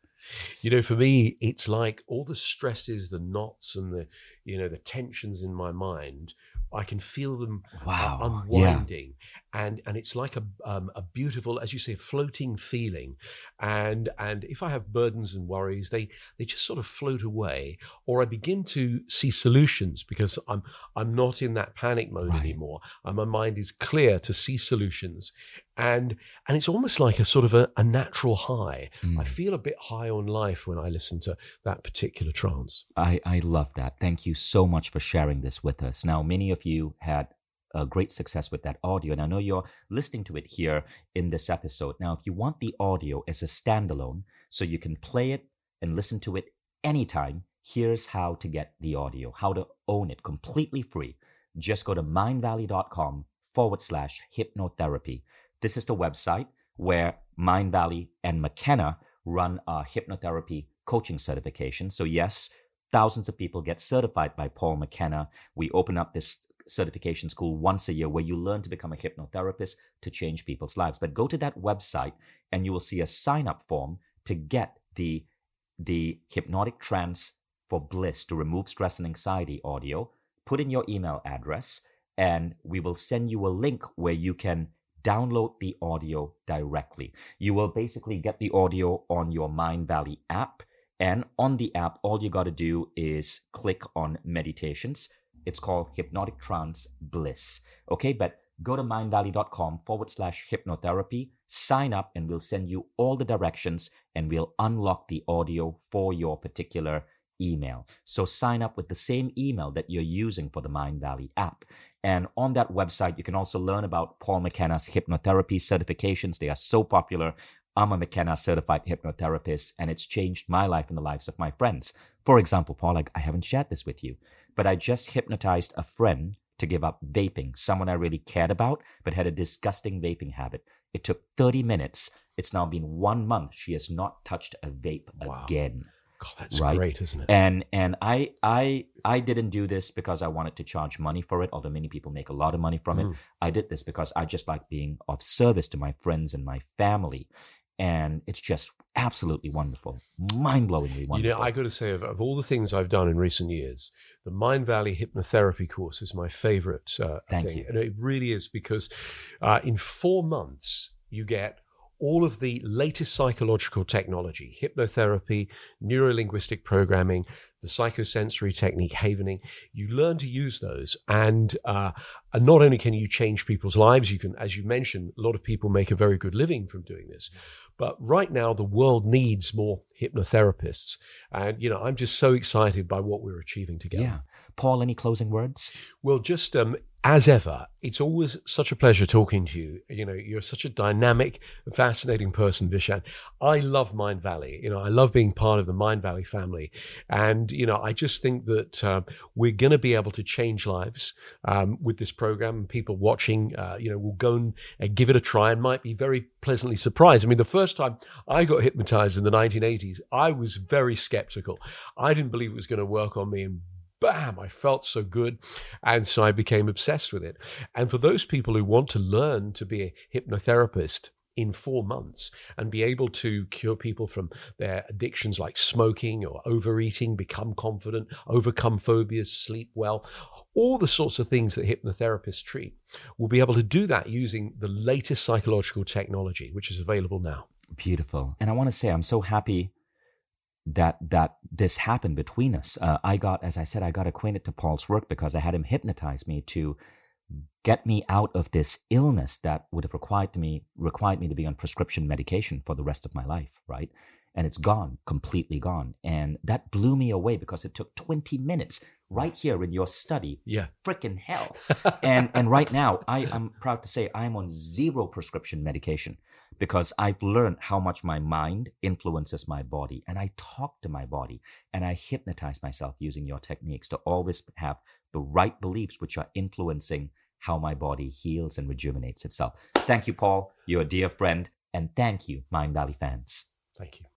You know, for me, it's like all the stresses, the knots, and the you know the tensions in my mind. I can feel them uh, wow. unwinding, and and it's like a um, a beautiful, as you say, floating feeling. And and if I have burdens and worries, they they just sort of float away, or I begin to see solutions because I'm I'm not in that panic mode right. anymore. And my mind is clear to see solutions, and and it's almost like a sort of a, a natural high. Mm. I feel a bit high on life when I listen to that particular trance. I I love that. Thank you so much for sharing this with us. Now, many of you had uh, great success with that audio. And I know you're listening to it here in this episode. Now, if you want the audio as a standalone, so you can play it and listen to it anytime, here's how to get the audio, how to own it completely free. Just go to mindvalley.com forward slash hypnotherapy. This is the website where Mindvalley and McKenna run a hypnotherapy coaching certification. So, yes, thousands of people get certified by Paul McKenna. We open up this certification school once a year where you learn to become a hypnotherapist to change people's lives. But go to that website and you will see a sign up form to get the the hypnotic trance for bliss to remove stress and anxiety audio. Put in your email address and we will send you a link where you can download the audio directly. You will basically get the audio on your Mindvalley app. And on the app, all you got to do is click on meditations it's called Hypnotic Trance Bliss. Okay, but go to mindvalley.com forward slash hypnotherapy, sign up, and we'll send you all the directions and we'll unlock the audio for your particular email. So sign up with the same email that you're using for the Mindvalley app. And on that website, you can also learn about Paul McKenna's hypnotherapy certifications. They are so popular. I'm a McKenna certified hypnotherapist, and it's changed my life and the lives of my friends. For example, Paul, I, I haven't shared this with you, but I just hypnotized a friend to give up vaping, someone I really cared about, but had a disgusting vaping habit. It took 30 minutes. It's now been one month. She has not touched a vape wow. again. God, that's right? great, isn't it? And and I I I didn't do this because I wanted to charge money for it, although many people make a lot of money from mm. it. I did this because I just like being of service to my friends and my family and it's just absolutely wonderful, mind-blowingly wonderful. You know, I got to say, of, of, all the things I've done in recent years, the Mindvalley hypnotherapy course is my favorite uh, Thank thing, you. and it really is because uh, in four months you get all of the latest psychological technology, hypnotherapy, neurolinguistic programming, the psychosensory technique, havening. You learn to use those, and uh, and not only can you change people's lives, you can, as you mentioned, a lot of people make a very good living from doing this. But right now, the world needs more hypnotherapists, and you know, I'm just so excited by what we're achieving together. Yeah, Paul, any closing words? Well, just um, as ever, it's always such a pleasure talking to you. You know, you're such a dynamic, fascinating person, Vishen. I love Mindvalley. You know, I love being part of the Mindvalley family. And, you know, I just think that uh, we're going to be able to change lives um, with this program. People watching, uh, you know, will go and uh, give it a try and might be very pleasantly surprised. I mean, the first time I got hypnotized in the 1980s, I was very skeptical. I didn't believe it was going to work on me. And bam, I felt so good. And so I became obsessed with it. And for those people who want to learn to be a hypnotherapist, in four months and be able to cure people from their addictions like smoking or overeating, become confident, overcome phobias, sleep well, all the sorts of things that hypnotherapists treat. We'll be able to do that using the latest psychological technology, which is available now. Beautiful. And I want to say, I'm so happy that that this happened between us. Uh, I got, as I said, I got acquainted to Paul's work because I had him hypnotize me to get me out of this illness that would have required me required me to be on prescription medication for the rest of my life, right? And it's gone, completely gone. And that blew me away because it took 20 minutes right here in your study. Yeah. Freaking hell. <laughs> and and right now, I, I'm proud to say I'm on zero prescription medication because I've learned how much my mind influences my body. And I talk to my body and I hypnotize myself using your techniques to always have the right beliefs which are influencing how my body heals and rejuvenates itself. Thank you, Paul. You're a dear friend. And thank you, Mindvalley fans. Thank you.